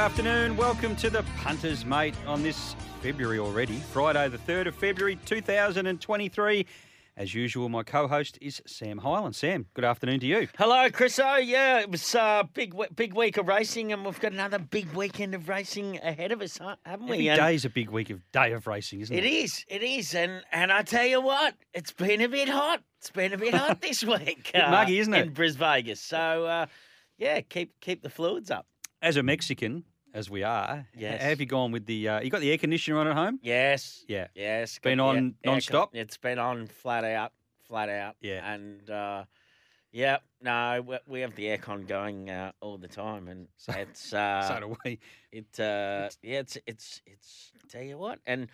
afternoon. Welcome to the Punters Mate on this February already, Friday, the 3rd of February 2023. As usual, my co host is Sam Highland. Sam, good afternoon to you. Hello, Chris. Chriso. Yeah, it was a uh, big, big week of racing, and we've got another big weekend of racing ahead of us, haven't we? Every And day's a big week of day of racing, isn't it? It is. It is, and and I tell you what, it's been a bit hot. It's been a bit hot this week. Bit muggy, isn't it? In Bris Vegas. So, uh, yeah, keep keep the fluids up. As a Mexican, as we are, Yes. how have you gone with the. Uh, you got the air conditioner on at home? Yes. Yeah. Yes. Been got- on yeah, non-stop? It's been on flat out, flat out. Yeah. And uh, yeah, no, we, we have the aircon going uh, all the time, and So- it's uh, so do we. It uh yeah, it's it's it's tell you what, and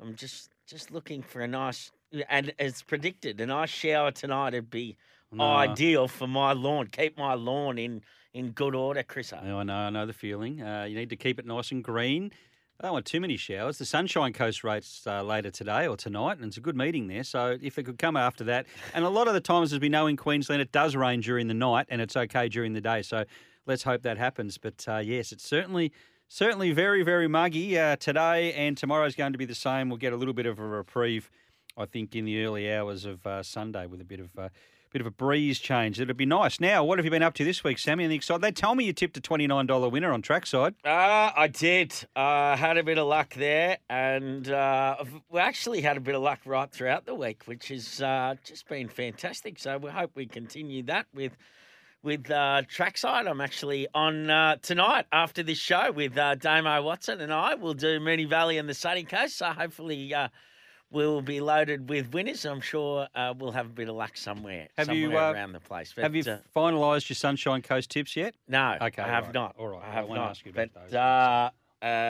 I'm just just looking for a nice and as predicted, a nice shower tonight would be No. ideal for my lawn. Keep my lawn in in good order, Chris. No, I know, I know the feeling. Uh, you need to keep it nice and green. I don't want too many showers. The Sunshine Coast rates uh, later today or tonight, and it's a good meeting there. So if it could come after that, and a lot of the times, as we know in Queensland, it does rain during the night, and it's okay during the day. So let's hope that happens. But uh, yes, it's certainly certainly very very muggy uh, today, and tomorrow's going to be the same. We'll get a little bit of a reprieve, I think, in the early hours of uh, Sunday with a bit of. Bit of a breeze change. It'd be nice. Now, what have you been up to this week, Sammy? Anything exciting? They tell me you tipped a twenty-nine dollar winner on trackside. Uh, I did. Uh, had a bit of luck there, and uh, we actually had a bit of luck right throughout the week, which has uh, just been fantastic. So we hope we continue that with with uh, trackside. I'm actually on uh, tonight after this show with uh, Damo Watson, and I will do Moonee Valley and the Sunny Coast. So hopefully. Uh, We'll be loaded with winners. I'm sure uh, we'll have a bit of luck somewhere, Have somewhere you, uh, around the place. Have you uh, finalised your Sunshine Coast tips yet? no, Okay, I have right. not. All right, I I have won't not. ask you about but those. uh,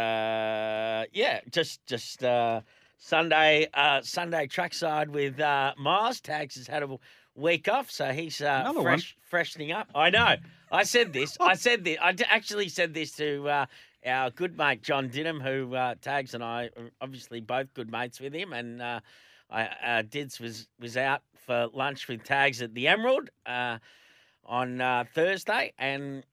uh, yeah, just just uh, Sunday uh, Sunday trackside with uh, Mars. Tags has had a week off, so he's uh, one. fresh, freshening up. I know. I said this. I said this. I actually said this to uh, our good mate John Dinham, who uh, Tags and I are obviously both good mates with him, and uh, I uh, Dids was was out for lunch with Tags at the Emerald uh, on uh, Thursday, and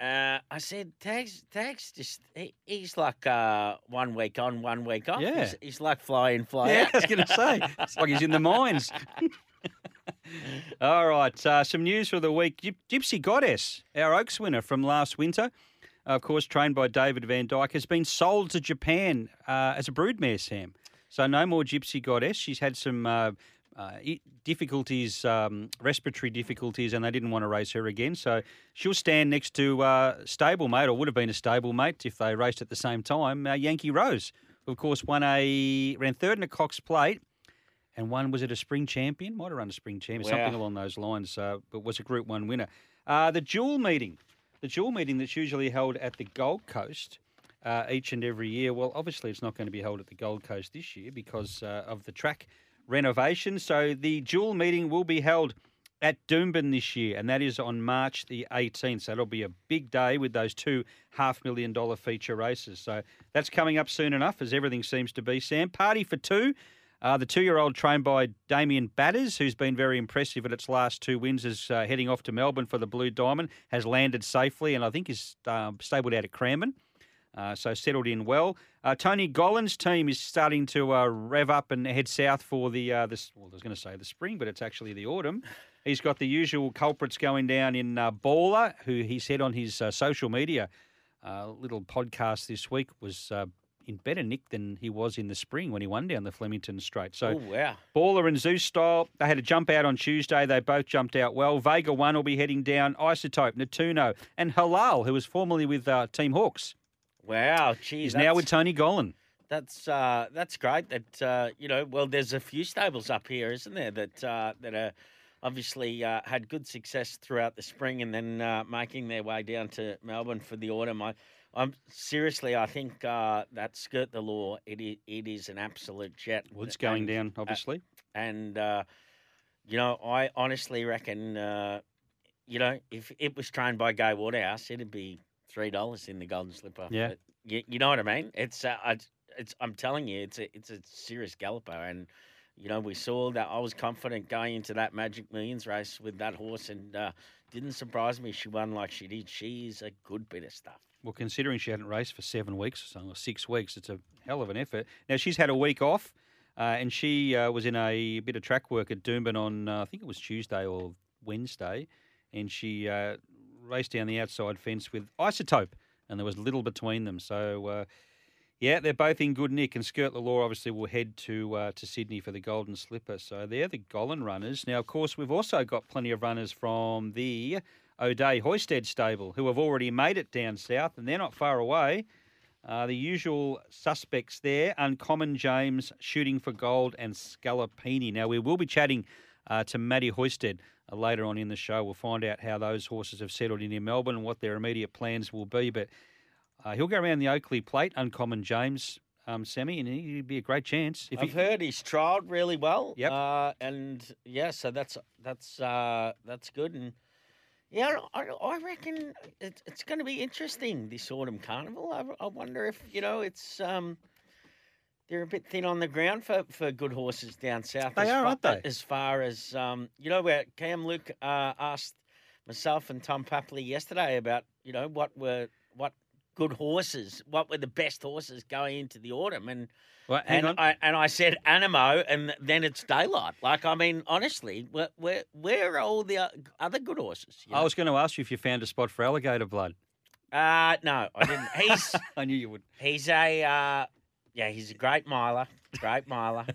uh, I said, Tags, Tags, just he, he's like uh, one week on, one week off. Yeah. He's, he's like fly in, fly Yeah, out. I was going to say. It's like he's in the mines. All right, uh, some news for the week. Gyp- Gypsy Goddess, our Oaks winner from last winter, of course, trained by David Vandyke, has been sold to Japan uh, as a broodmare, Sam. So no more Gypsy Goddess. She's had some uh, uh, difficulties, um, respiratory difficulties, and they didn't want to race her again. So she'll stand next to uh, stablemate, or would have been a stablemate if they raced at the same time, uh, Yankee Rose. Of course, won a ran third in a Cox Plate, and one was it a spring champion? Might have run a spring champion, something along those lines. Uh, but was a Group One winner. Uh, the Jewel meeting, the Jewel meeting that's usually held at the Gold Coast uh, each and every year. Well, obviously, it's not going to be held at the Gold Coast this year because uh, of the track renovation. So the Jewel meeting will be held at Doomben this year, and that is on March the 18th. So it'll be a big day with those two half million dollar feature races. So that's coming up soon enough, as everything seems to be. Sam, party for two. Uh, the two-year-old trained by Damien Batters, who's been very impressive at its last two wins, is uh, heading off to Melbourne for the Blue Diamond. Has landed safely, and I think is um, stabled out at Cranbourne. Uh, so settled in well. Uh, Tony Gollan's team is starting to uh, rev up and head south for the. Well, I was going to say the spring, but it's actually the autumn. He's got the usual culprits going down in Baller, who he said on his social media little podcast this week was in better nick than he was in the spring when he won down the Flemington Straight. So Oh wow. Baller and Zeus style, they had a jump out on Tuesday. They both jumped out well. Vega 1 will be heading down. Isotope, Natuno, and Halal, who was formerly with uh, Team Hawkes. Wow, geez. He's now with Tony Gollan. That's uh, that's great. That uh, you know, well, there's a few stables up here, isn't there? That uh, that are obviously uh, had good success throughout the spring, and then uh, making their way down to Melbourne for the autumn. I, I'm seriously, I think uh, that skirt the law. It is, it is an absolute jet. Woods going And- down, obviously. and uh, you know, I honestly reckon, uh, you know, if it was trained by Gay Waterhouse, it'd be three dollars in the Golden Slipper. Yeah. But you, you know what I mean? It's, uh, I, it's, I'm telling you, it's a, it's a serious galloper, and you know, we saw that. I was confident going into that Magic Millions race with that horse, and uh, didn't surprise me. She won like she did. She is a good bit of stuff. Well, considering she hadn't raced for seven weeks or something, or six weeks, it's a hell of an effort. Now, she's had a week off, uh, and she uh, was in a bit of track work at Doomben on, uh, I think it was Tuesday or Wednesday, and she uh, raced down the outside fence with Isotope, and there was little between them. So, uh, yeah, they're both in good nick, and Skirt Law obviously will head to uh, to Sydney for the Golden Slipper. So they're the Gollan runners. Now, of course, we've also got plenty of runners from the O'Dea Hoysted stable who have already made it down south, and they're not far away. Uh, the usual suspects there Uncommon James, Shooting for Gold, and Scalapini. Now, we will be chatting uh, to Matty Hoysted uh, later on in the show. We'll find out how those horses have settled in in Melbourne and what their immediate plans will be. But uh, he'll go around the Oakleigh plate, Uncommon James, um, Sammy, and he'd be a great chance. If I've he, heard he's trialled really well. Yep. Uh, and yeah, so that's that's uh, that's good. And yeah, I, I reckon it, it's going to be interesting this autumn carnival. I, I wonder if you know it's um, they're a bit thin on the ground for, for good horses down south. They as are, far, aren't they? As far as um, you know, where Cam Luke uh, asked myself and Tom Papley yesterday about you know what were what good horses, what were the best horses going into the autumn, and well, and on. I and I said Anamoe, and then it's daylight. Like I mean, honestly, where where, where are all the other good horses? you I was going to ask you if you found a spot for alligator blood. Uh no, I didn't. He's I knew you would. he's a uh, yeah, he's a great miler, great miler. Uh,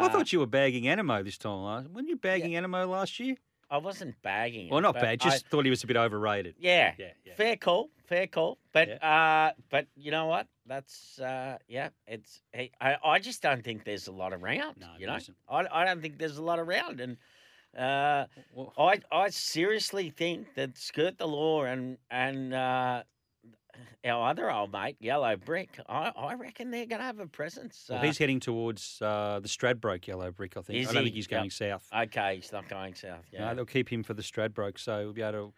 Well, I thought you were bagging Anamoe this time last. Weren't you bagging Anamoe last year? I wasn't bagging. Well, not bad. I- Just thought he was a bit overrated. yeah, Yeah, yeah. fair call, fair call. But uh, but you know what? That's uh, yeah. It's hey, I I just don't think there's a lot around. No, you know. Isn't. I I don't think there's a lot around, and uh, Well, I I seriously think that skirt the law and and uh, our other old mate Yellow Brick, I, I reckon they're going to have a presence. well, uh, he's heading towards uh, the Stradbroke Yellow Brick, I think. I don't he? think he's Yep. going south. okay. He's not going south. Yeah, No, they'll keep him for the Stradbroke, so we'll be able to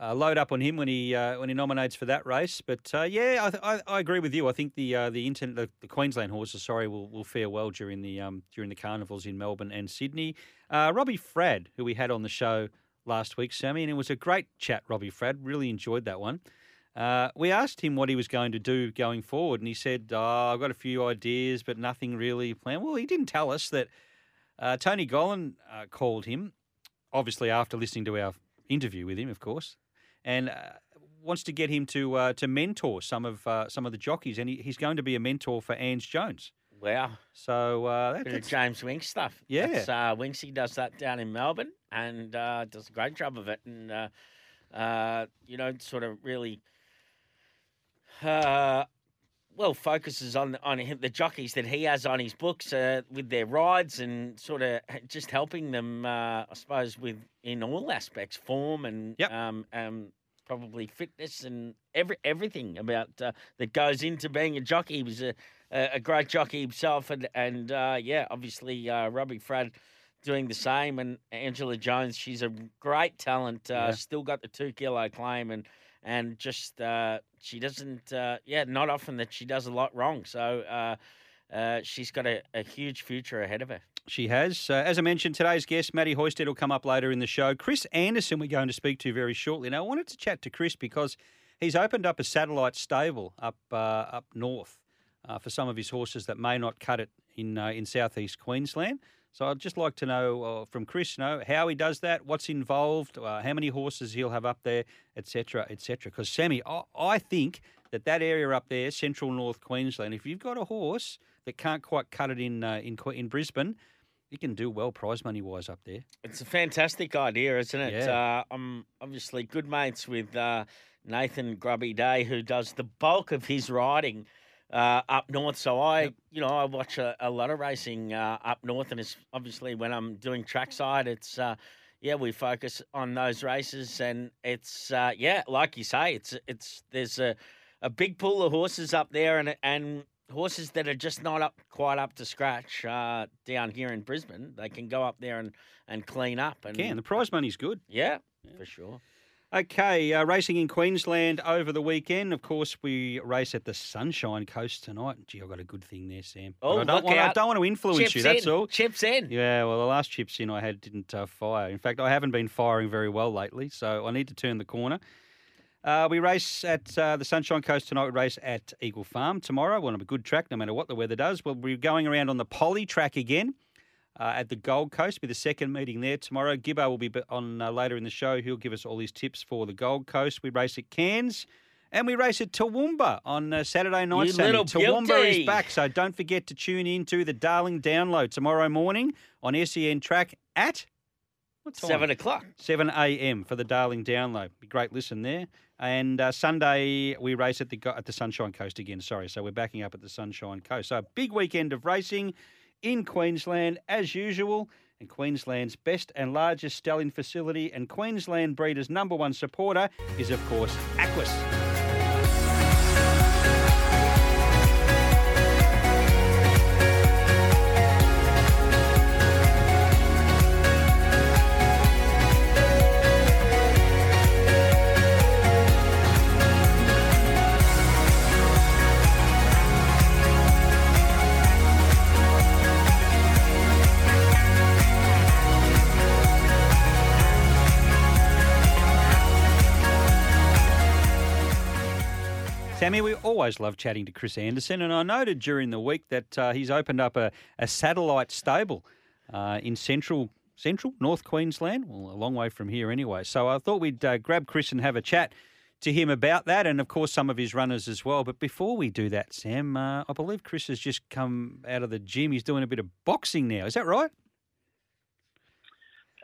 uh, load up on him when he uh, when he nominates for that race. But uh, yeah, I, th- I, I agree with you. I think the uh, the, inter- the the Queensland horses, sorry, will, will fare well during the um, during the carnivals in Melbourne and Sydney. Uh, Robbie Fradd, who we had on the show last week, Sammy, and it was a great chat. Robbie Fradd really enjoyed that one. Uh, we asked him what he was going to do going forward, and he said, oh, "I've got a few ideas, but nothing really planned." Well, he didn't tell us that uh, Tony Gollan uh, called him, obviously after listening to our interview with him, of course, and uh, wants to get him to uh, to mentor some of uh, some of the jockeys, and he, he's going to be a mentor for Ange Jones. wow. So uh, that, that's, James Winks stuff. Yeah. That's, uh, Winksy does that down in Melbourne and uh, does a great job of it. And, uh, uh, you know, sort of really, uh, well, focuses on on him, the jockeys that he has on his books uh, with their rides and sort of just helping them, uh, I suppose, with in all aspects, form and Yep. um, um, probably fitness and every everything about uh, that goes into being a jockey. He was a a, a great jockey himself, and and uh, yeah, obviously uh, Robbie Fradd doing the same, and Angela Jones, she's a great talent. Uh, Yeah. Still got the two kilo claim, and and just uh, she doesn't, uh, yeah, not often that she does a lot wrong. So. Uh, uh, she's got a, a huge future ahead of her. She has. Uh, as I mentioned, today's guest, Matty Hoysted, will come up later in the show. Chris Anderson, we're going to speak to very shortly. Now, I wanted to chat to Chris because he's opened up a satellite stable up uh, up north for some of his horses that may not cut it in in southeast Queensland. So I'd just like to know uh, from Chris, you know, how he does that, what's involved, uh, how many horses he'll have up there, etc., etc. Because Sammy, I, I think that that area up there, central North Queensland, if you've got a horse that can't quite cut it in uh, in in Brisbane, you can do well prize money wise up there. It's a fantastic idea, isn't it? Yeah. Uh, I'm obviously good mates with uh, Nathan Grubby Day, who does the bulk of his riding uh, up north. So I, you know, I watch a, a lot of racing uh, up north, and it's obviously when I'm doing trackside, it's uh, yeah, we focus on those races, and it's uh, yeah, like you say, it's it's there's a a big pool of horses up there, and and horses that are just not up quite up to scratch uh, down here in Brisbane. They can go up there and, and clean up. And Can the prize money's good. yeah, for sure. Okay, uh, racing in Queensland over the weekend. Of course, we race at the Sunshine Coast tonight. Gee, I've got a good thing there, Sam. But Oh, I don't look want. I don't want to influence Chips you. That's in. all. Chips in. Yeah, well, the last chips in I had didn't uh, fire. In fact, I haven't been firing very well lately, so I need to turn the corner. Uh, we race at uh, the Sunshine Coast tonight. We race at Eagle Farm tomorrow. We'll have a good track no matter what the weather does. We'll be going around on the Poly track again uh, at the Gold Coast. Be the second meeting there tomorrow. Gibbo will be on uh, later in the show. He'll give us all his tips for the Gold Coast. We race at Cairns. And we race at Toowoomba on uh, Saturday night. You Sammy. Toowoomba beauty. is back, so don't forget to tune in to the Darling Download tomorrow morning on SEN track at? Seven o'clock. 7 a.m. for the Darling Download. Be great listen there. And uh, Sunday we race at the at the Sunshine Coast again. Sorry, so we're backing up at the Sunshine Coast. So a big weekend of racing in Queensland as usual. And Queensland's best and largest stallion facility and Queensland breeders' number one supporter is of course Aquis. Always love chatting to Chris Anderson, and I noted during the week that uh, he's opened up a, a satellite stable uh, in central central North Queensland, well, a long way from here anyway. So I thought we'd uh, grab Chris and have a chat to him about that, and of course some of his runners as well. But before we do that, Sam, uh, I believe Chris has just come out of the gym. He's doing a bit of boxing now. Is that right?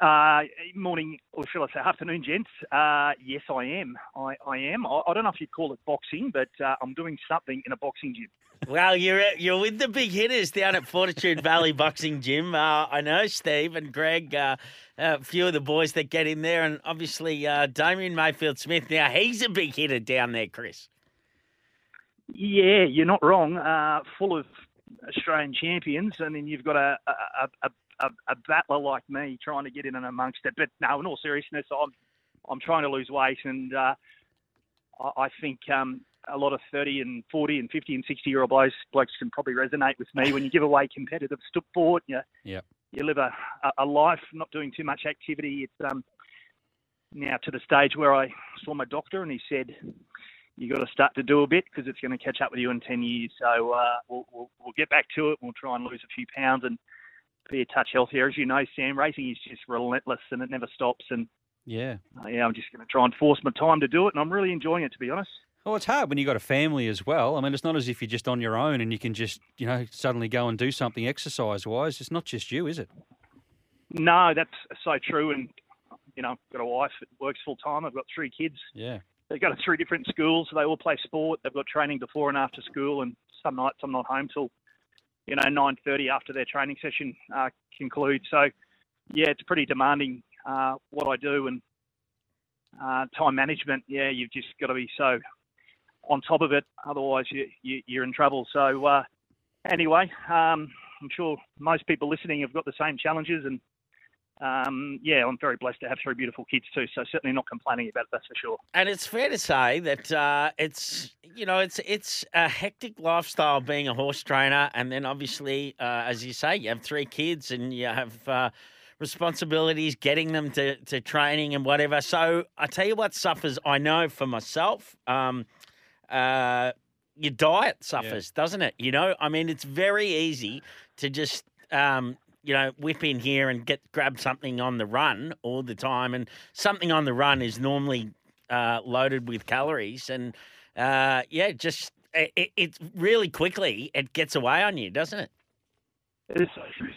Uh, morning, or shall I say afternoon, gents. Uh, yes, I am. I, I am. I, I don't know if you'd call it boxing, but uh, I'm doing something in a boxing gym. Well, you're you're with the big hitters down at Fortitude Valley Boxing Gym. Uh, I know Steve and Greg, uh, a few of the boys that get in there, and obviously uh, Damien Mayfield Smith. Now he's a big hitter down there, Chris. Yeah, you're not wrong. Uh, full of Australian champions, and then you've got a a, a, a, a battler like me trying to get in and amongst it. But no, in all seriousness, I'm I'm trying to lose weight, and uh, I, I think um, a lot of 30 and 40 and 50 and 60 year old blokes, blokes can probably resonate with me. When you give away competitive sport, you, Yep. you live a, a- a life not doing too much activity. It's um, now to the stage where I saw my doctor and he said, you got to start to do a bit because it's going to catch up with you in 10 years. So uh, we'll, we'll, we'll get back to it. We'll try and lose a few pounds and be a touch healthier. As you know, Sam, racing is just relentless and it never stops. And Yeah. uh, yeah, I'm just going to try and force my time to do it. And I'm really enjoying it, to be honest. Well, it's hard when you've got a family as well. I mean, it's not as if you're just on your own and you can just, you know, suddenly go and do something exercise wise. It's not just you, is it? No, that's so true. And, you know, I've got a wife that works full time. I've got three kids. Yeah. They go to three different schools. So they all play sport. They've got training before and after school. And some nights I'm not home till, you know, 9.30 after their training session uh, concludes. So, yeah, it's pretty demanding uh, what I do. And uh, time management, yeah, you've just got to be so on top of it. Otherwise, you, you, you're in trouble. So, uh, anyway, um, I'm sure most people listening have got the same challenges. And, um, yeah, I'm very blessed to have three beautiful kids too. So, certainly not complaining about it, that's for sure. And it's fair to say that uh, it's you know it's it's a hectic lifestyle being a horse trainer, and then obviously, uh, as you say, you have three kids and you have uh, responsibilities getting them to, to training and whatever. So I tell you what suffers. I know for myself. Um, uh, your diet suffers, doesn't it? You know, I mean, it's very easy to just um, you know whip in here and get grab something on the run all the time, and something on the run is normally uh, loaded with calories, and uh, yeah, just it, it, really quickly it gets away on you, doesn't it? It is so true.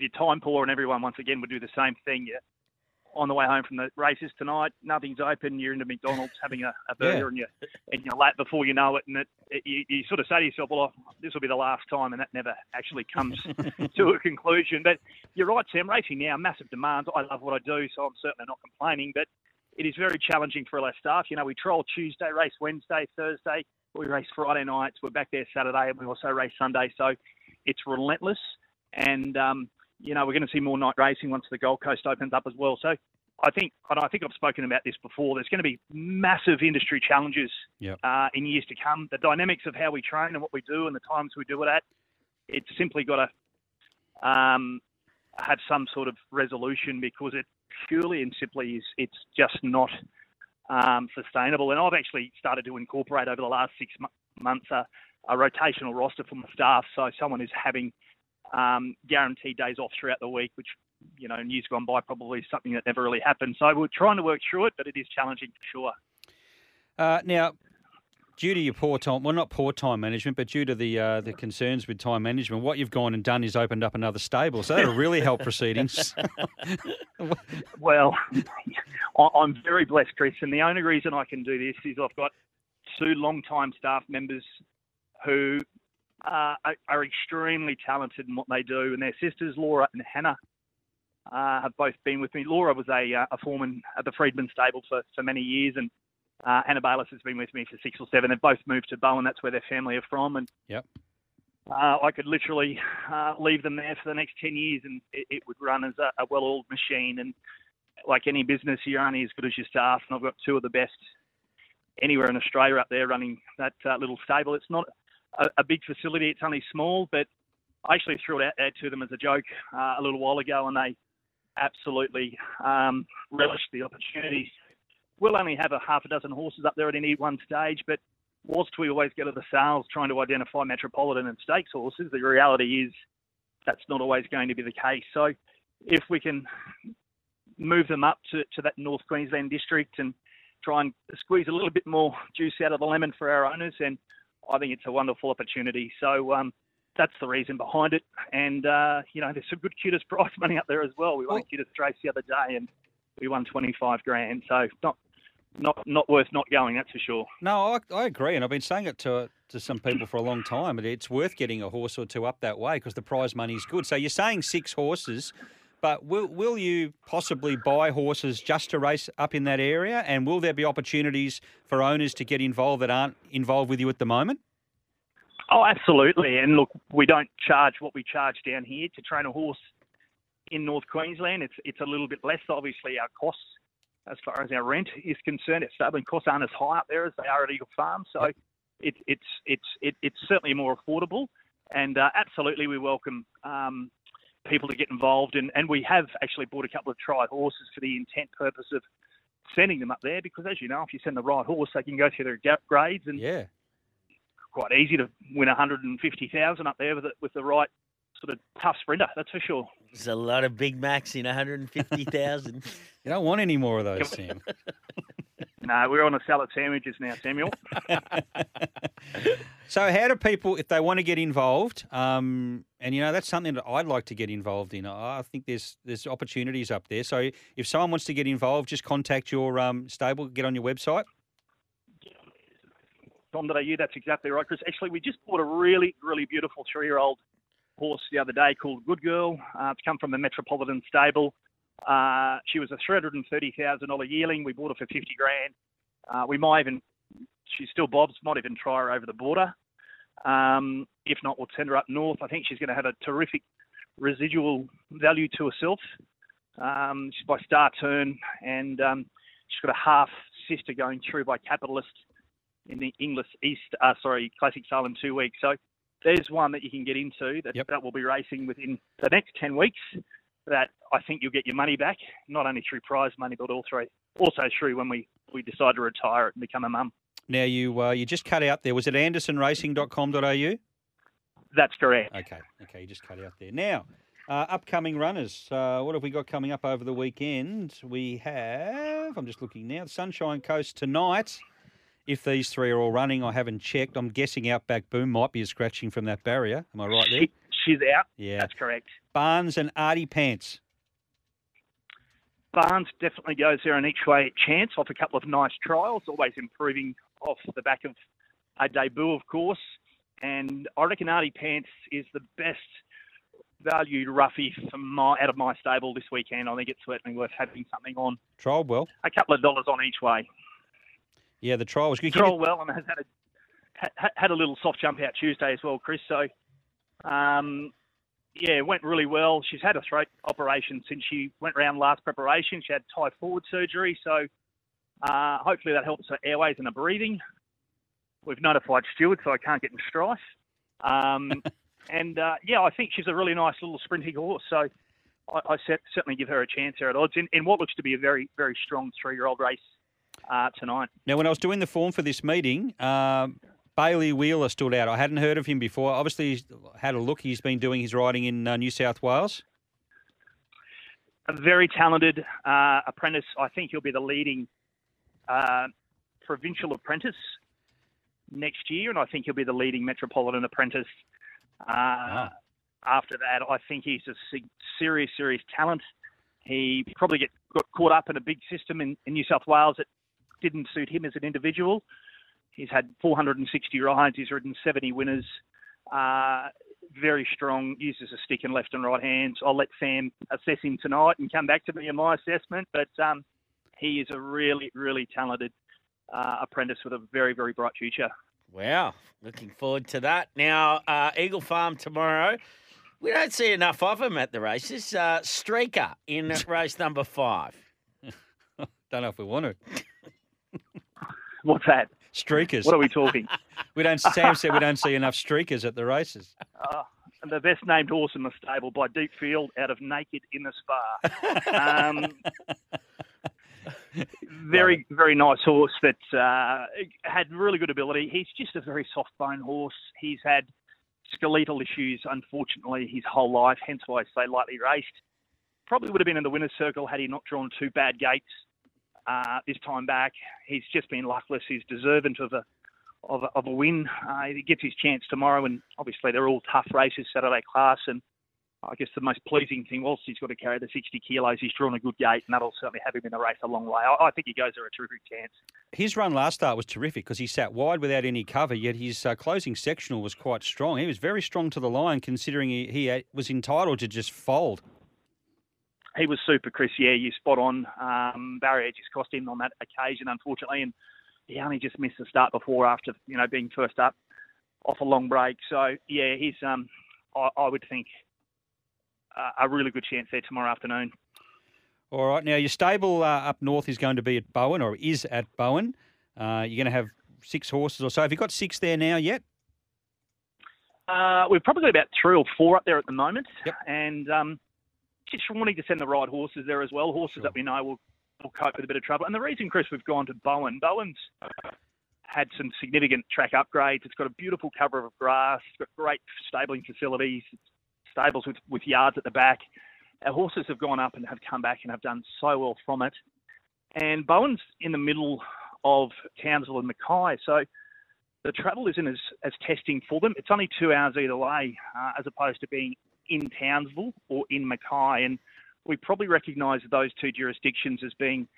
Your time poor and everyone once again would do the same thing. You on the way home from the races tonight, nothing's open. You're into McDonald's having a, a burger Yeah. and you and you're late before you know it, and it, it, you, you sort of say to yourself, "Well, this will be the last time," and that never actually comes to a conclusion. But you're right, Sam. Racing now, massive demand. I love what I do, so I'm certainly not complaining. But it is very challenging for all our staff. You know, we trial Tuesday, race Wednesday, Thursday. We race Friday nights. We're back there Saturday, and we also race Sunday. So it's relentless, and um, you know we're going to see more night racing once the Gold Coast opens up as well. So I think, and I think I've spoken about this before. There's going to be massive industry challenges Yep. uh, in years to come. The dynamics of how we train and what we do, and the times we do it at, it's simply got to um, have some sort of resolution because it purely and simply is it's just not um, sustainable. And I've actually started to incorporate over the last six mo- months a, a rotational roster for my staff, so someone is having um, guaranteed days off throughout the week, which you know in years gone by probably is something that never really happened. So we're trying to work through it, but it is challenging for sure. Uh, now, due to your poor time, well, not poor time management, but due to the uh, the concerns with time management, what you've gone and done is opened up another stable. So that'll really help proceedings. Well, I'm very blessed, Chris, and the only reason I can do this is I've got two long-time staff members who uh, are, are extremely talented in what they do, and their sisters, Laura and Hannah, uh, have both been with me. Laura was a, uh, a foreman at the Freedman stable for, for many years, and uh, Hannah Bayless has been with me for six or seven. They've both moved to Bowen. That's where their family are from, and Yep. uh, I could literally uh, leave them there for the next 10 years and it, it would run as a, a well oiled machine. And like any business, you're only as good as your staff. And I've got two of the best anywhere in Australia up there running that uh, little stable. It's not a, big facility, it's only small, but I actually threw it out there to them as a joke uh, a little while ago and they absolutely um, relished the opportunity. We'll only have a half a dozen horses up there at any one stage, but whilst we always go to the sales trying to identify metropolitan and stakes horses, the reality is that's not always going to be the case. So if we can move them up to, to that North Queensland district and try and squeeze a little bit more juice out of the lemon for our owners, and I think it's a wonderful opportunity. So um, that's the reason behind it. And, uh, you know, there's some good QTIS prize money up there as well. We won a QTIS race the other day and we won 25 grand. So not, not, not worth not going, that's for sure. no, I, I agree, and I've been saying it to to some people for a long time. It's worth getting a horse or two up that way because the prize money is good. So you're saying six horses. But will will you possibly buy horses just to race up in that area? And will there be opportunities for owners to get involved that aren't involved with you at the moment? Oh, absolutely. And look, we don't charge what we charge down here to train a horse in North Queensland. It's it's a little bit less. Obviously, our costs, as far as our rent is concerned, our stabling costs aren't as high up there as they are at Eagle Farm. So it, it's it's it, it's certainly more affordable. And uh, absolutely, we welcome um, people to get involved. And, and we have actually bought a couple of tried horses for the intent purpose of sending them up there because, as you know, if you send the right horse, they can go through their gap grades and Yeah. quite easy to win 150,000 up there with the, with the right sort of tough sprinter. That's for sure. There's a lot of Big Macs in 150,000. You don't want any more of those, Sam. No, we're on a salad sandwiches now, Samuel. So, how do people, if they want to get involved, um, and you know that's something that I'd like to get involved in. I think there's there's opportunities up there. So, if someone wants to get involved, just contact your um, stable, get on your website. Tom.au, that's exactly right, Chris. Actually, we just bought a really, really beautiful three-year-old horse the other day called Good Girl. Uh, it's come from the Metropolitan Stable. Uh, she was a $330,000 yearling. We bought her for 50 grand. Uh, we might even, she's still Bob's, might even try her over the border. Um, if not, we'll send her up north. I think she's going to have a terrific residual value to herself. Um, she's by Star Turn, and um, she's got a half sister going through by Capitalist in the Inglis East, uh, sorry, Classic Sale in two weeks. So there's one that you can get into that, Yep. that will be racing within the next 10 weeks. That I think you'll get your money back, not only through prize money, but all also also through when we, we decide to retire and become a mum. Now, you uh, you just cut out there. Was it andersonracing.com.au? That's correct. Okay, okay, you just cut out there. Now, uh, upcoming runners. Uh, what have we got coming up over the weekend? We have. I'm just looking now. Sunshine Coast tonight if these three are all running. I haven't checked. I'm guessing Outback Boom might be a scratching from that barrier. Am I right there? She, she's out. Yeah. That's correct. Barnes and Artie Pants. Barnes definitely goes there an each way chance off a couple of nice trials, always improving off the back of a debut, of course. And I reckon Artie Pants is the best valued roughie from my out of my stable this weekend. I think it's certainly worth having something on. Trialled well. A couple of dollars on each way. Yeah, the trial was good. Control well and has had a had a little soft jump out Tuesday as well, Chris. So, um, yeah, it went really well. She's had a throat operation since she went round last preparation. She had tie forward surgery, so uh, hopefully that helps her airways and her breathing. We've notified Stewart, so I can't get in strife. Um, and uh, yeah, I think she's a really nice little sprinting horse. So I, I set, certainly give her a chance there at odds in, in what looks to be a very, very strong three-year-old race uh, tonight. Now, when I was doing the form for this meeting, um, Bailey Wheeler stood out. I hadn't heard of him before. Obviously, he's had a look. He's been doing his riding in uh, New South Wales. A very talented uh, apprentice. I think he'll be the leading uh, provincial apprentice next year, and I think he'll be the leading metropolitan apprentice. Uh, After that, I think he's a serious, serious talent. He probably get got caught up in a big system in, in New South Wales that didn't suit him as an individual. He's had 460 rides. He's ridden 70 winners. Uh, very strong. Uses a stick in left and right hands. I'll let Sam assess him tonight and come back to me on my assessment. But um, he is a really, really talented uh, apprentice with a very, very bright future. Wow, looking forward to that. Now, uh, Eagle Farm tomorrow. We don't see enough of him at the races. Uh, Streaker in race number five. Don't know if we want to. What's that? Streakers. What are we talking? We don't. Sam said we don't see enough streakers at the races. uh, the best named horse in the stable by Deep Field out of Naked in the Spa. Um, very, very nice horse that uh, had really good ability. He's just a very soft bone horse. He's had skeletal issues, unfortunately, his whole life, hence why I say lightly raced. Probably would have been in the winner's circle had he not drawn two bad gates uh, this time back. He's just been luckless. He's deserving of a of a, of a win. Uh, he gets his chance tomorrow, and obviously they're all tough races, Saturday class. And I guess the most pleasing thing, whilst he's got to carry the 60 kilos, he's drawn a good gate, and that'll certainly have him in the race a long way. I, I think he goes there a terrific chance. His run last start was terrific because he sat wide without any cover, yet his uh, closing sectional was quite strong. He was very strong to the line, considering he, he uh, was entitled to just fold. He was super, Chris. Yeah, you spot on. Um, barrier just cost him on that occasion, unfortunately, and he only just missed the start before after you know being first up off a long break. So yeah, he's um, I, I would think uh, a really good chance there tomorrow afternoon. All right. Now, your stable uh, up north is going to be at Bowen, or is at Bowen. Uh, you're going to have six horses or so. Have you got six there now yet? Uh, we've probably got about three or four up there at the moment, Yep. and um, just wanting to send the right horses there as well. Horses Sure. that we know will, will cope with a bit of trouble. And the reason, Chris, we've gone to Bowen, Bowen's had some significant track upgrades. It's got a beautiful cover of grass. It's got great stabling facilities, stables with, with yards at the back. Our horses have gone up and have come back and have done so well from it. And Bowen's in the middle of Townsville and Mackay, so the travel isn't as, as testing for them. It's only two hours either way, uh, as opposed to being in Townsville or in Mackay. And we probably recognise those two jurisdictions as being,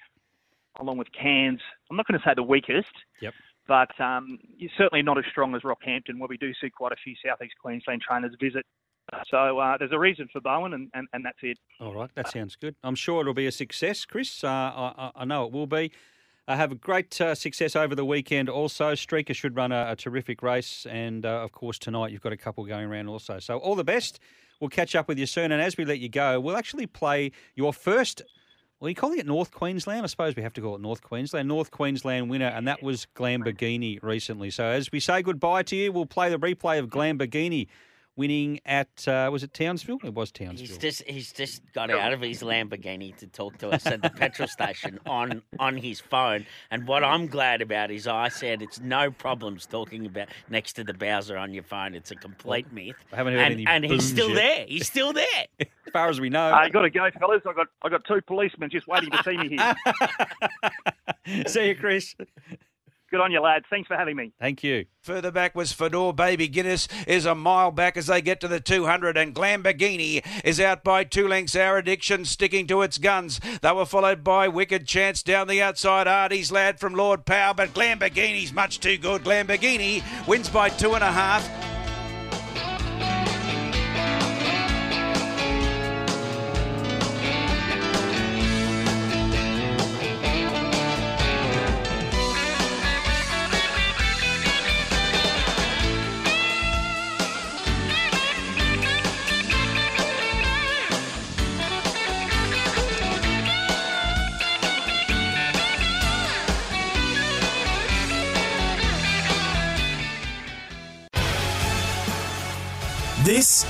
along with Cairns, I'm not going to say the weakest, Yep. but um, you're certainly not as strong as Rockhampton, where we do see quite a few southeast Queensland trainers visit. So uh, there's a reason for Bowen, and, and, and that's it. All right, that sounds good. I'm sure it'll be a success, Chris. Uh, I, I- I know it will be. Uh, have a great uh, success over the weekend. Also, Streaker should run a, a terrific race, and uh, of course tonight you've got a couple going around also. So all the best. We'll catch up with you soon, and as we let you go, we'll actually play your first. Well, you're calling it North Queensland? I suppose we have to call it North Queensland. North Queensland winner, and that was Glamborghini recently. So as we say goodbye to you, we'll play the replay of Glamborghini winning at uh, was it Townsville? It was Townsville. He's just he's just got out of his Lamborghini to talk to us at the petrol station on on his phone. And what I'm glad about is I said it's no problems talking about next to the Bowser on your phone. It's a complete myth. I haven't heard and, any and he's still yet. there. He's still there. as far as we know. I got to go, fellas. I got I got two policemen just waiting to see me here. See you, Chris. Good Good on you, lads. Thanks for having me. Thank you. Further back was Fedor Baby Guinness is a mile back as they get to the 200 and Glamborghini is out by two lengths. Our Addiction sticking to its guns. They were followed by Wicked Chance down the outside. Artie's lad from Lord Power, but Glamborghini's much too good. Glamborghini wins by two and a half.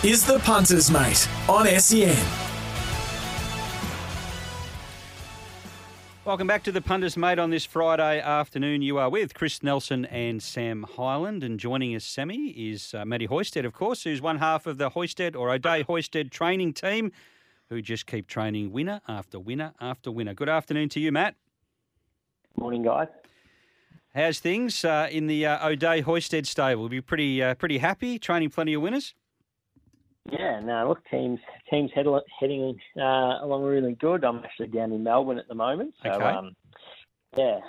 Is the Punters Mate on SEN. Welcome back to the Punters Mate on this Friday afternoon. You are with Chris Nelson and Sam Highland. And joining us, Sammy, is uh, Matty Hoysted, of course, who's one half of the Hoysted or O'Dea Hoysted training team who just keep training winner after winner after winner. Good afternoon to you, Matt. Morning, guys. How's things uh, in the uh, O'Dea Hoysted stable? Be pretty uh, pretty happy training plenty of winners. Yeah, no, look, teams teams head, heading uh, along really good. I'm actually down in Melbourne at the moment, so Okay. um, yeah,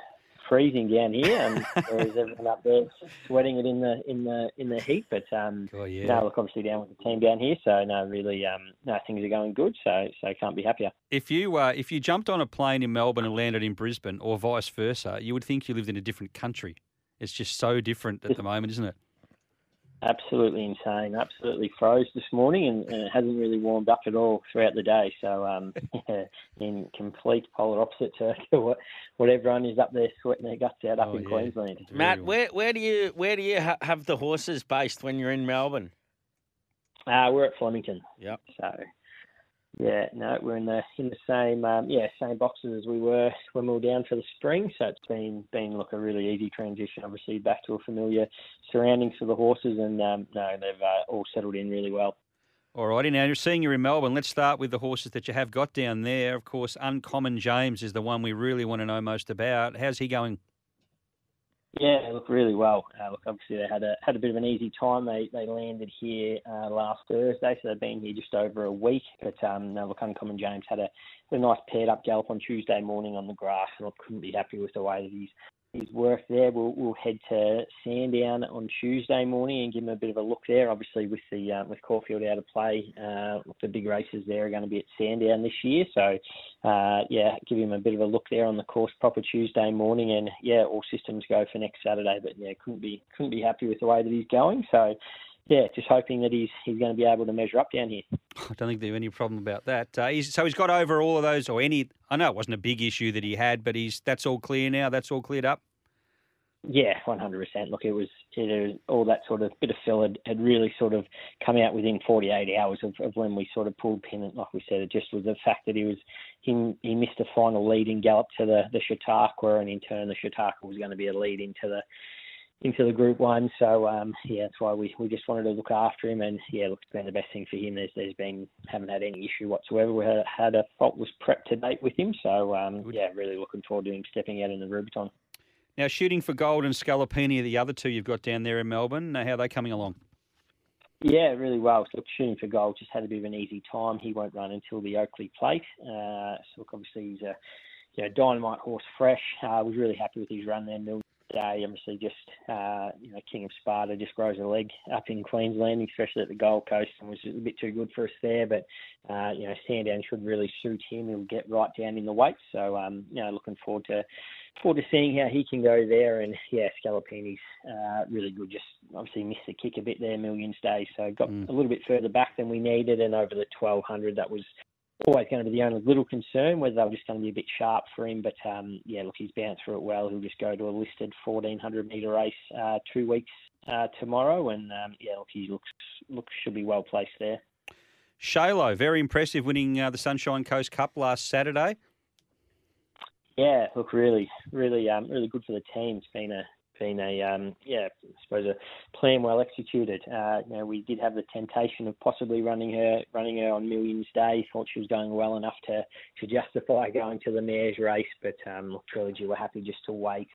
freezing down here, and there's everyone up there sweating it in the in the in the heat. But um, Oh yeah. no, look, obviously down with the team down here, so no, really, um, no, things are going good. So so can't be happier. If you uh, if you jumped on a plane in Melbourne and landed in Brisbane, or vice versa, you would think you lived in a different country. It's just so different at the moment, isn't it? Absolutely insane. Absolutely froze this morning, and, and it hasn't really warmed up at all throughout the day. So, um, yeah, in complete polar opposite to, to what, what everyone is up there sweating their guts out up Oh, in yeah. Queensland. Matt, where where do you where do you ha- have the horses based when you're in Melbourne? Uh, we're at Flemington. Yep. So, yeah, no, we're in the in the same um, yeah same boxes as we were when we were down for the spring. So it's been been look a really easy transition, obviously back to a familiar surroundings for the horses, and um, no, they've uh, all settled in really well. All righty, now you're seeing you're in Melbourne. Let's start with the horses that you have got down there. Of course, Uncommon James is the one we really want to know most about. How's he going? Yeah, they look really well. Uh, look, obviously they had a had a bit of an easy time. They they landed here uh, last Thursday, so they've been here just over a week. But um, no, look, Uncommon James had a, a nice paired up gallop on Tuesday morning on the grass, and I couldn't be happy with the way that he's he's worked there. We'll we'll head to Sandown on Tuesday morning and give him a bit of a look there. Obviously with the uh, with Caulfield out of play, uh, the big races there are going to be at Sandown this year. So uh, yeah, give him a bit of a look there on the course proper Tuesday morning, and yeah, all systems go for next Saturday. But yeah, couldn't be couldn't be happy with the way that he's going. So yeah, just hoping that he's he's going to be able to measure up down here. I don't think there's any problem about that. Uh, he's, so he's got over all of those, or any. I know it wasn't a big issue that he had, but he's that's all clear now. That's all cleared up. Yeah, one hundred percent. Look, it was it was all that sort of bit of fill had, had really sort of come out within forty eight hours of, of when we sort of pulled pin. And like we said, it just was the fact that he was he he missed a final lead and gallop to the the Chautauqua, and in turn the Chautauqua was going to be a lead into the into the Group One. So um, yeah, that's why we, we just wanted to look after him. And yeah, look, it's been the best thing for him. There's there's been haven't had any issue whatsoever. We had, had a faultless prep to date with him. So um, yeah, really looking forward to him stepping out in the Rubiton. Now, shooting for gold and Scalapini are the other two you've got down there in Melbourne. How are they coming along? Yeah, really well. So shooting for gold just had a bit of an easy time. He won't run until the Oakleigh Plate. Uh, so look, obviously he's a you know, dynamite horse, fresh. Uh, was really happy with his run there, Day. Obviously, just uh, you know, King of Sparta just grows a leg up in Queensland, especially at the Gold Coast, and was a bit too good for us there. But uh, you know, Sandown should really suit him. He'll get right down in the weight. So um, you know, looking forward to forward to seeing how he can go there. And yeah, Scalapini's uh, really good. Just obviously missed the kick a bit there, Millions Day. So got Mm. a little bit further back than we needed, and over the 1200, that was always going to be the only little concern whether they were just going to be a bit sharp for him. But um, yeah, look, he's bounced through it well. He'll just go to a listed 1400 metre race uh, two weeks uh, tomorrow, and um, yeah, look, he looks looks should be well placed there. Shalo, very impressive, winning uh, the Sunshine Coast Cup last Saturday. Yeah, look, really, really, um, really good for the team. It's been a been a um, yeah, I suppose a plan well executed. Uh, you know, we did have the temptation of possibly running her running her on Millions Day. Thought she was going well enough to to justify going to the mayor's race, but um, look, Trilogy were happy just to wait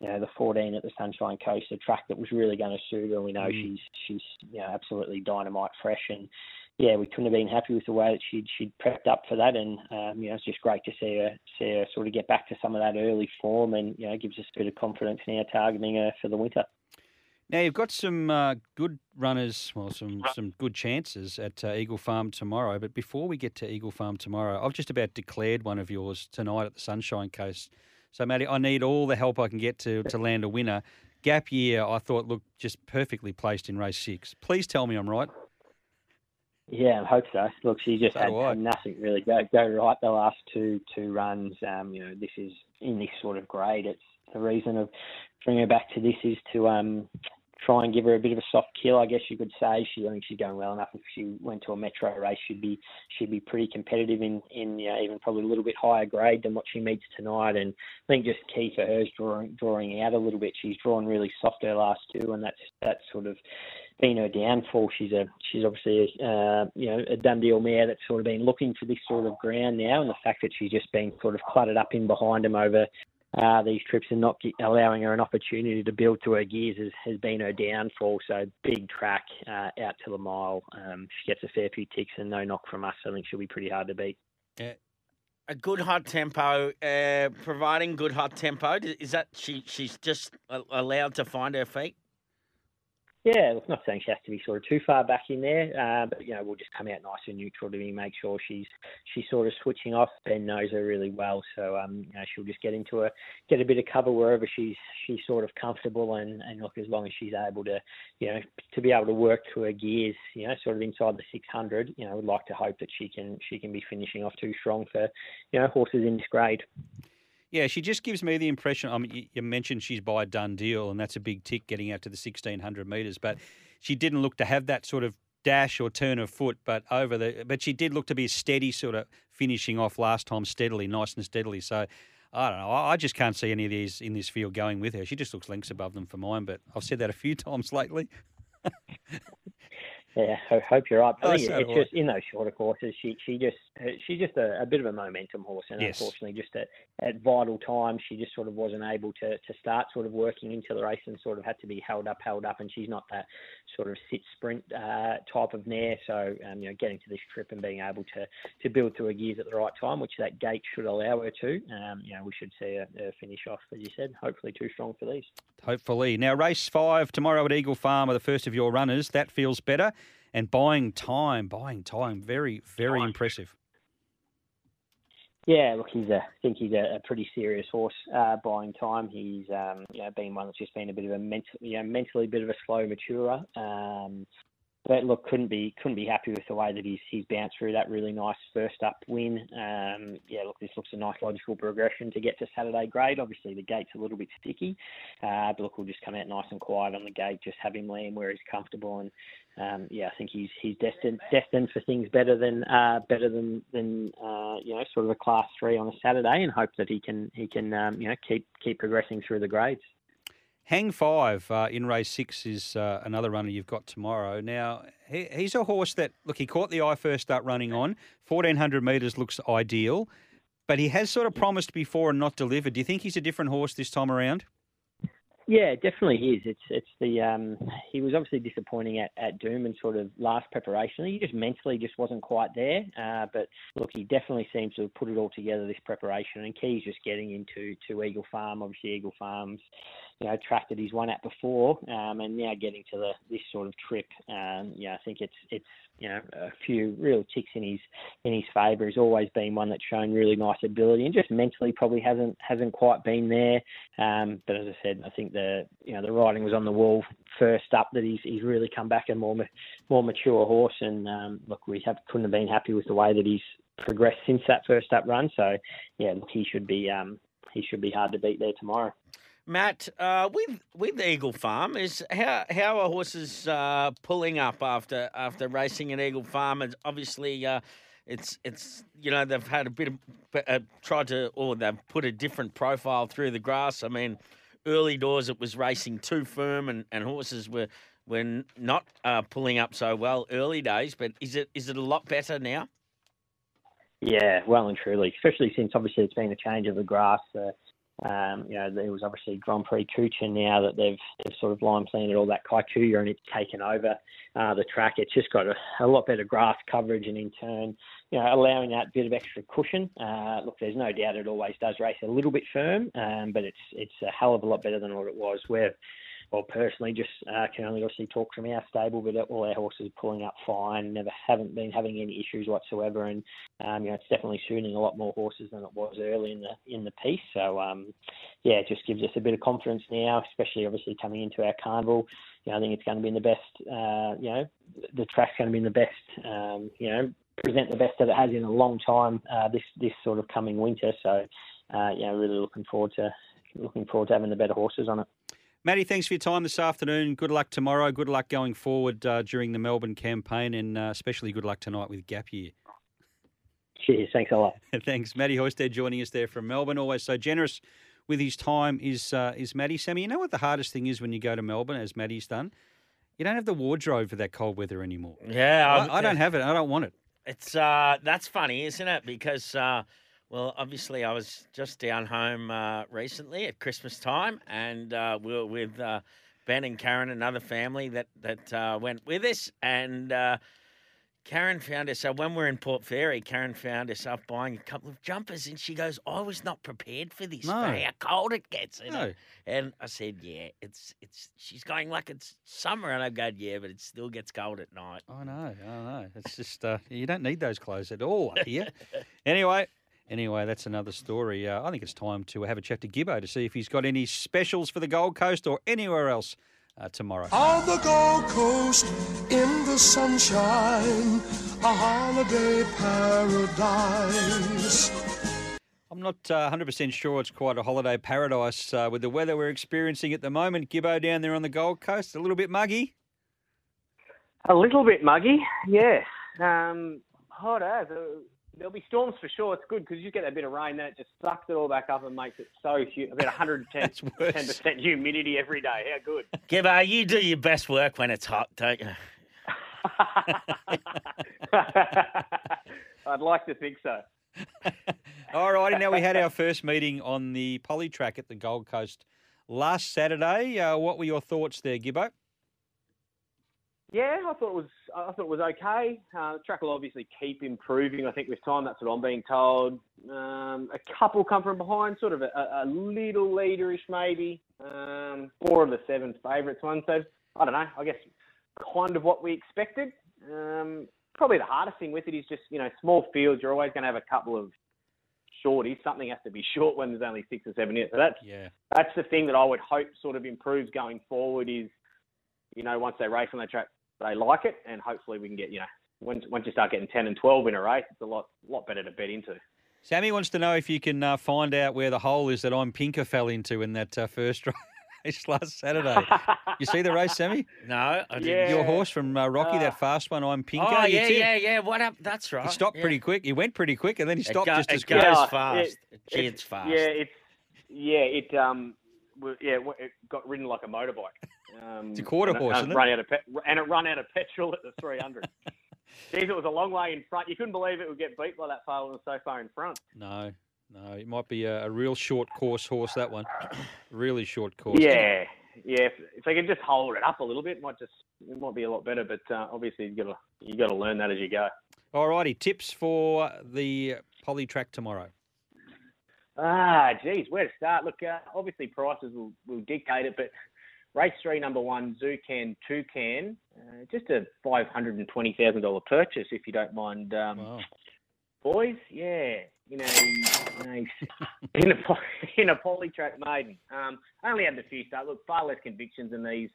you know the 14 at the Sunshine Coast, a track that was really going to suit her. We know Mm. she's she's you know absolutely dynamite fresh, and yeah, we couldn't have been happy with the way that she'd she'd prepped up for that, and um, you know it's just great to see her see her sort of get back to some of that early form, and you know gives us a bit of confidence now targeting her for the winter. Now you've got some uh, good runners, well, some some good chances at uh, Eagle Farm tomorrow. But before we get to Eagle Farm tomorrow, I've just about declared one of yours tonight at the Sunshine Coast. So, Matty, I need all the help I can get to to land a winner. Gap year, I thought looked just perfectly placed in race six. Please tell me I'm right. Yeah, I hope so. Look, she just So had, had nothing really go go right the last two two runs. Um, you know, this is in this sort of grade. It's the reason of bringing her back to this is to um try and give her a bit of a soft kill, I guess you could say. She I think she's going well enough. If she went to a metro race, she'd be she'd be pretty competitive in in you know, even probably a little bit higher grade than what she meets tonight. And I think just key for her is drawing drawing out a little bit. She's drawn really soft her last two, and that's that's sort of been her downfall. She's a she's obviously a, uh, you know a Dundeel mare that's sort of been looking for this sort of ground now, and the fact that she's just been sort of cluttered up in behind them over uh, these trips and not get, allowing her an opportunity to build to her gears has, has been her downfall. So big track uh, out to the mile. Um, she gets a fair few ticks and no knock from us. I think she'll be pretty hard to beat. A good hot tempo, uh, providing good hot tempo. Is that she? She's just allowed to find her feet. Yeah, look, not saying she has to be sort of too far back in there, uh, but you know we'll just come out nice and neutral to make sure she's she's sort of switching off. Ben knows her really well, so um, you know she'll just get into a get a bit of cover wherever she's she's sort of comfortable, and and look as long as she's able to, you know, to be able to work to her gears, you know, sort of inside the 600, you know, would like to hope that she can she can be finishing off too strong for, you know, horses in this grade. Yeah, she just gives me the impression. I mean, you, mentioned she's by a Dundeel, and that's a big tick getting out to the sixteen hundred meters. But she didn't look to have that sort of dash or turn of foot. But over the, but she did look to be a steady sort of finishing off last time steadily, nice and steadily. So. I don't know. I just can't see any of these in this field going with her. She just looks lengths above them for mine, but I've said that a few times lately. Yeah, I hope you're right. I Oh, so it's I. just in those shorter courses, she she just she's just a, a bit of a momentum horse, and Yes. unfortunately, just at, at vital times, she just sort of wasn't able to to start sort of working into the race, and sort of had to be held up, held up, and she's not that sort of sit sprint uh, type of mare. So um, you know, getting to this trip and being able to to build through her gears at the right time, which that gate should allow her to, um, you know, we should see her, her finish off, as you said, hopefully too strong for these. Hopefully. Now, race five tomorrow at Eagle Farm are the first of your runners. That feels better. And buying time, buying time, very, very impressive. Yeah, look, he's a, I think he's a, a pretty serious horse. Uh, buying time, he's um, you know been one that's just been a bit of a mental, you know, mentally a bit of a slow maturer. Um, but look, couldn't be couldn't be happy with the way that he's he's bounced through that really nice first up win. Um, yeah, look, this looks a nice logical progression to get to Saturday grade. Obviously, the gate's a little bit sticky, uh, but look, we'll just come out nice and quiet on the gate, just have him land where he's comfortable, and um, yeah, I think he's he's destined destined for things better than uh, better than than uh, you know sort of a class three on a Saturday, and hope that he can he can um, you know keep keep progressing through the grades. Hang Five uh, in race six is uh, another runner you've got tomorrow. Now, he, he's a horse that, look, he caught the eye first start running on. 1400 metres looks ideal, but he has sort of promised before and not delivered. Do you think he's a different horse this time around? Yeah, definitely is. It's it's the um he was obviously disappointing at, at Doomben sort of last preparation. He just mentally just wasn't quite there. Uh, but look, he definitely seems to have put it all together this preparation. And Key's just getting into to Eagle Farm. Obviously, Eagle Farms, you know, track that he's won at before, um, and now getting to the this sort of trip. Um, yeah, I think it's it's you know a few real ticks in his in his favour. He's always been one that's shown really nice ability, and just mentally probably hasn't hasn't quite been there. Um, but as I said, I think the you know the writing was on the wall first up that he's he's really come back a more more mature horse. And um, look, we have couldn't have been happy with the way that he's progressed since that first up run. So yeah, look, he should be um, he should be hard to beat there tomorrow. Matt, uh, with with Eagle Farm, is how how are horses uh, pulling up after after racing at Eagle Farm? And obviously, uh, it's it's you know they've had a bit of uh, tried to or they've put a different profile through the grass. I mean, early doors it was racing too firm and, and horses were were not uh, pulling up so well early days. But is it is it a lot better now? Yeah, well and truly, especially since obviously it's been a change of the grass. Uh, Um, you know, there was obviously Grand Prix Kucha now that they've, they've sort of line planted all that kikuyu and it's taken over uh, the track. It's just got a, a lot better grass coverage and in turn, you know, allowing that bit of extra cushion. Uh, look, there's no doubt it always does race a little bit firm, um, but it's it's a hell of a lot better than what it was. Where well, personally, just uh, can only obviously talk from our stable, but all our horses are pulling up fine. Never haven't been having any issues whatsoever, and um, you know it's definitely suiting a lot more horses than it was early in the in the piece. So um, yeah, it just gives us a bit of confidence now, especially obviously coming into our carnival. You know, I think it's going to be in the best. Uh, you know, the track's going to be in the best. Um, you know, present the best that it has in a long time. Uh, this this sort of coming winter. So uh, yeah, really looking forward to looking forward to having the better horses on it. Matty, thanks for your time this afternoon. Good luck tomorrow. Good luck going forward uh, during the Melbourne campaign, and uh, especially good luck tonight with Gap Year. Cheers. Thanks a lot. thanks, Matty Hoysted, joining us there from Melbourne. Always so generous with his time is uh, is Matty. Sammy, you know what the hardest thing is when you go to Melbourne, as Matty's done? You don't have the wardrobe for that cold weather anymore. Yeah, I, I don't have it. I don't want it. It's uh, that's funny, isn't it? Because uh, well, obviously, I was just down home uh, recently at Christmas time, and uh, we were with uh, Ben and Karen, another family that that uh, went with us, and uh, Karen found us. So when we're in Port Fairy, Karen found us up buying a couple of jumpers, and she goes, "I was not prepared for this. No. How cold it gets." You know? No. And I said, "Yeah, it's it's." She's going like it's summer, and I go, "Yeah, but it still gets cold at night." I know, I know. It's just uh, you don't need those clothes at all up here. anyway, anyway, that's another story. Uh, I think it's time to have a chat to Gibbo to see if he's got any specials for the Gold Coast or anywhere else uh, tomorrow. On the Gold Coast, in the sunshine, a holiday paradise. I'm not uh, 100% sure it's quite a holiday paradise uh, with the weather we're experiencing at the moment. Gibbo down there on the Gold Coast, a little bit muggy. A little bit muggy, yes. Um, hot as. Uh, there'll be storms for sure. It's good because you get a bit of rain, then it just sucks it all back up and makes it so hu- about 110 percent humidity every day. How good? Gibbo, you do your best work when it's hot, don't you? I'd like to think so. All righty, now we had our first meeting on the poly track at the Gold Coast last Saturday. Uh, what were your thoughts there, Gibbo? Yeah, I thought it was. I thought it was okay. Uh, the track will obviously keep improving. I think with time, that's what I'm being told. Um, a couple come from behind, sort of a, a little leaderish maybe. Um, four of the seven favourites one. So I don't know. I guess kind of what we expected. Um, probably the hardest thing with it is just you know small fields. You're always going to have a couple of shorties. Something has to be short when there's only six or seven in it. So that's Yeah. that's the thing that I would hope sort of improves going forward. Is you know once they race on that track, they like it, and hopefully we can get you know once once you start getting ten and twelve in a race, it's a lot lot better to bet into. Sammy wants to know if you can uh, find out where the hole is that I'm Pinker fell into in that uh, first race last Saturday. you see the race, Sammy? No, I didn't. Yeah. Your horse from uh, Rocky, that fast one, I'm Pinker. Oh yeah, yeah, yeah. What up? That's right. He stopped yeah. pretty quick. He went pretty quick, and then he It stopped go- just it as quick. goes Yeah, fast. it- Gee, it's fast. Yeah, it's yeah it um yeah it got ridden like a motorbike. Um, It's a quarter horse, and it? Run out of pe- and it run out of petrol at the 300. Geez, it was a long way in front. You couldn't believe it would get beat by that far when it was so far in front. No, no, it might be a, a real short course horse. That one, really short course. Yeah, yeah. If, if they could just hold it up a little bit, it might just it might be a lot better. But uh, obviously, you got to you got to learn that as you go. All righty, tips for the poly track tomorrow. Ah, geez, where to start? Look, uh, obviously prices will, will dictate it, but race three, number one, Zucan Toucan, uh, just a five hundred and twenty thousand dollar purchase, if you don't mind, um, Wow. boys. Yeah, you know, you know in a in a poly track maiden. Um, I only had the few start. Look, far less convictions than these.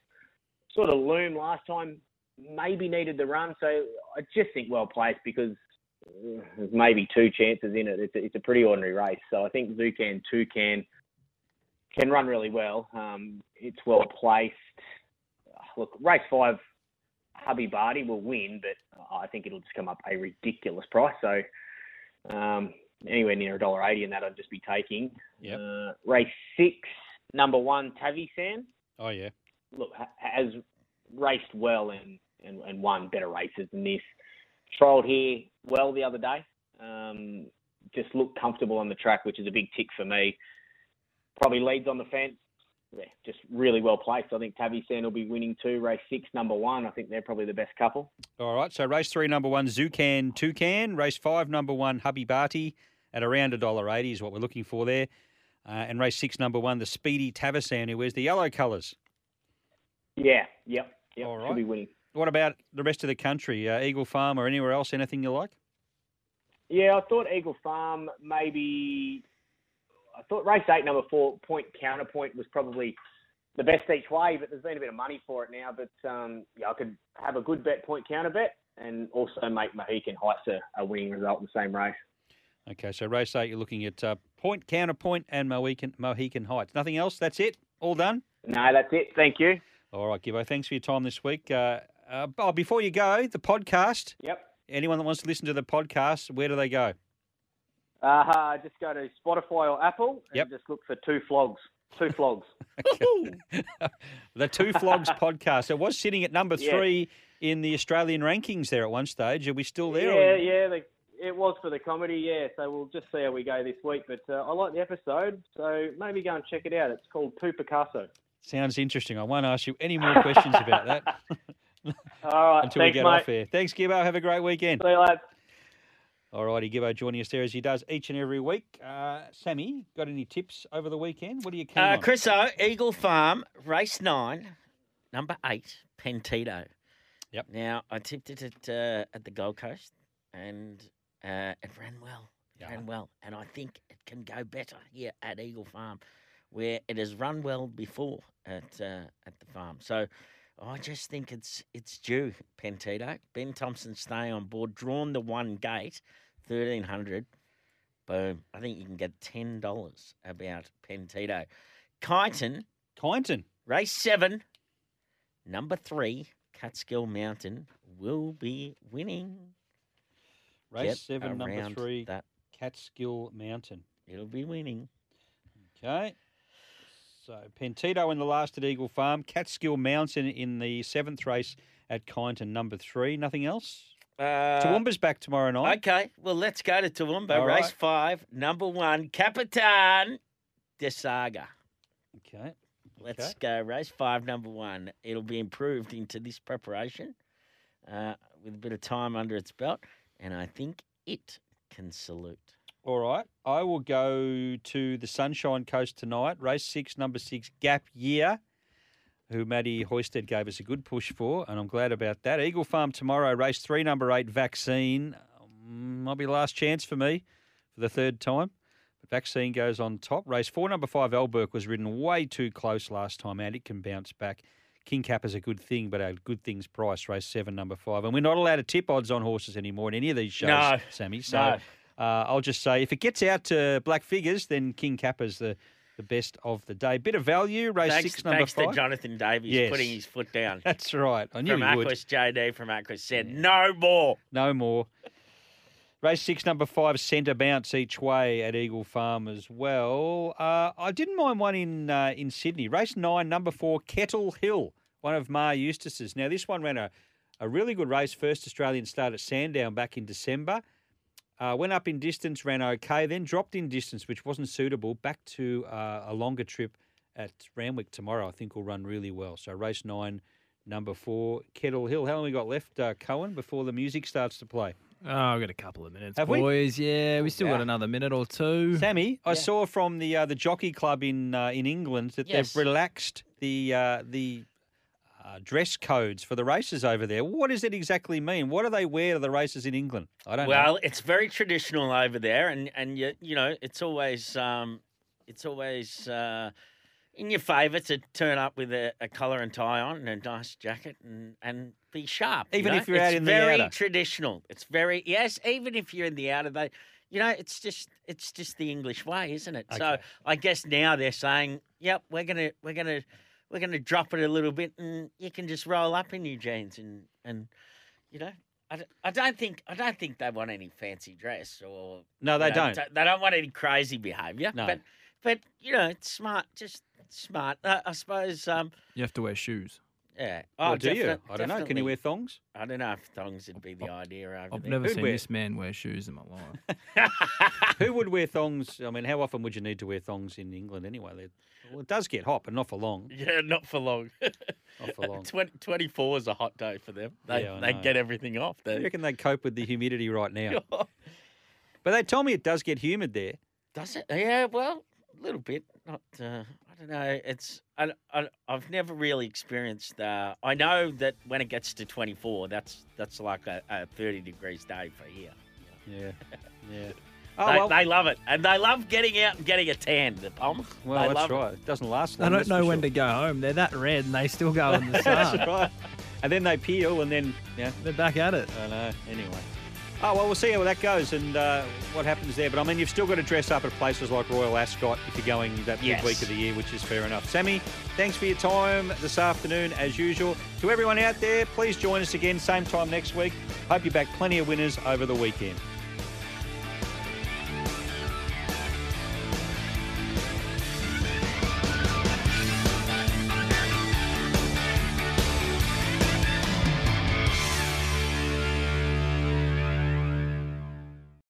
Sort of loom last time. Maybe needed the run, so I just think well placed because uh, there's maybe two chances in it. It's a, it's a pretty ordinary race, so I think Zucan Toucan can run really well. Um, it's well placed. Look, race five, Hubby Barty will win, but I think it'll just come up a ridiculous price. So um, anywhere near a dollar eighty, and that I'd just be taking. Yep. Uh, race six, number one, Tavi San. Oh yeah. Look, has raced well and, and, and won better races than this. Trialled here well the other day. Um, just looked comfortable on the track, which is a big tick for me. Probably leads on the fence. Yeah, just really well placed. I think Tabby Sand will be winning two. Race six, number one. I think they're probably the best couple. All right. So race three, number one, Zucan Toucan. Race five, number one, Hubby Barty at around a dollar eighty is what we're looking for there. Uh, and race six, number one, the Speedy Tavasan, who wears the yellow colours. Yeah, yep, yep. All Should right. be winning. What about the rest of the country? Uh, Eagle Farm or anywhere else? Anything you like? Yeah, I thought Eagle Farm maybe. I thought race eight, number four, Point Counterpoint was probably the best each way, but there's been a bit of money for it now. But um, yeah, I could have a good bet, Point Counter bet, and also make Mohican Heights a, a winning result in the same race. Okay, so race eight, you're looking at uh, Point, Counterpoint, and Mohican, Mohican Heights. Nothing else? That's it? All done? No, that's it. Thank you. All right, Gibbo. Thanks for your time this week. Uh, uh, oh, before you go, the podcast. Yep. Anyone that wants to listen to the podcast, where do they go? Uh, just go to Spotify or Apple and Yep. just look for two flogs. Two flogs. The Two Flogs podcast. It was sitting at number Yeah. three in the Australian rankings there at one stage. Are we still there? Yeah, or- yeah. The, it was for the comedy, yeah. So we'll just see how we go this week. But uh, I like the episode, so maybe go and check it out. It's called Two Picasso. Sounds interesting. I won't ask you any more questions about that All right, until we get mate. off here. Thanks, Gibbo. Have a great weekend. See you lads. All righty, Gibbo joining us there as he does each and every week. Uh, Sammy, got any tips over the weekend? What are you keen Uh, on? Chris O, Eagle Farm, race nine, number eight, Pentito. Yep. Now, I tipped it at, uh, at the Gold Coast and uh, it ran well. It ran well. And I think it can go better here at Eagle Farm, where it has run well before at uh, at the farm. So I just think it's it's due, Pentito. Ben Thompson stay on board, drawn the one gate, 1300 Boom. I think you can get $10 about Pentito. Kyneton. Kyneton. Race seven, number three, Catskill Mountain, will be winning. Race Get seven, number three, That. Catskill Mountain. It'll be winning. Okay. So Pentito in the last at Eagle Farm, Catskill Mountain in the seventh race at Kyneton, number three. Nothing else? Uh, Toowoomba's back tomorrow night. Okay, well, let's go to Toowoomba. All Race right. five, number one, Capitan de Saga. Okay. Let's Okay. go. Race five, number one. It'll be improved into this preparation uh, with a bit of time under its belt, and I think it can salute. All right. I will go to the Sunshine Coast tonight. Race six, number six, Gap Year, who Matty Hoysted gave us a good push for, and I'm glad about that. Eagle Farm tomorrow, race three, number eight, Vaccine. Um, might be last chance for me for the third time. But Vaccine goes on top. Race four, number five, Elberg was ridden way too close last time out. It can bounce back. King Cap is a good thing, but a good thing's price. Race seven, number five. And we're not allowed to tip odds on horses anymore in any of these shows, No. Sammy. So No. Uh, I'll just say if it gets out to black figures, then King Kappa's the, the best of the day. Bit of value, race thanks six, number thanks five. to Jonathan Davies Yes. putting his foot down. That's right. I knew from he would. Aquis JD from Aquis said, no more. No more. Race six, number five, centre bounce each way at Eagle Farm as well. Uh, I didn't mind one in uh, in Sydney. Race nine, number four, Kettle Hill, one of Maher Eustace's. Now, this one ran a, a really good race, first Australian start at Sandown back in December. Uh, went up in distance, ran okay, then dropped in distance, which wasn't suitable. Back to uh, a longer trip at Randwick tomorrow. I think will run really well. So race nine, number four, Kettle Hill. How long we got left, uh, Cohen, before the music starts to play? Oh, I've got a couple of minutes, Have we? boys. Yeah, we still Yeah. got another minute or two. Sammy, I saw from the uh, the jockey club in uh, in England that Yes. they've relaxed the uh, the uh, dress codes for the races over there. What does it exactly mean? What do they wear to the races in England? I don't well, know. it's very traditional over there, and and you, you know it's always um, it's always uh, in your favour to turn up with a, a collar and tie on and a nice jacket and, and be sharp. you Even know? if you're out in the outer, it's very traditional. It's very yes. Even if you're in the outer, they, you know, it's just it's just the English way, isn't it? So I guess now they're saying, yep, we're gonna we're gonna we're gonna drop it a little bit, and you can just roll up in your jeans and and you know. I don't, I don't think I don't think they want any fancy dress or No, you they know, don't. They don't want any crazy behaviour. No. But but you know, it's smart. Just smart. Uh, I suppose. Um, You have to wear shoes. Yeah. Or do you? I don't know. Can you wear thongs? I don't know if thongs would be the idea over I've there. never Who'd seen wear- this man wear shoes in my life. Who would wear thongs? I mean, how often would you need to wear thongs in England anyway? They're- Well, it does get hot, but not for long. Yeah, not for long. Not for long. 20, 24 is a hot day for them. They Yeah, they get everything off. I They, reckon they cope with the humidity right now. But they told me it does get humid there. Does it? Yeah, well, a little bit. Not. Uh, I don't know. It's. I, I. I've never really experienced. Uh, I know that when it gets to 24, that's that's like a, a 30 degrees day for here. Yeah. Yeah. they, Oh, well, they love it, and they love getting out and getting a tan. The Poms. well they that's right. It doesn't last long. I don't know when sure. to go home. They're that red and they still go in the sun. That's sun. right. And then they peel, and then yeah, They're back at it. I know. Anyway. Oh well, we'll see how that goes and uh, what happens there. But I mean, you've still got to dress up at places like Royal Ascot if you're going that Yes. midweek of the year, which is fair enough. Sammy, thanks for your time this afternoon, as usual. To everyone out there, please join us again same time next week. Hope you back plenty of winners over the weekend.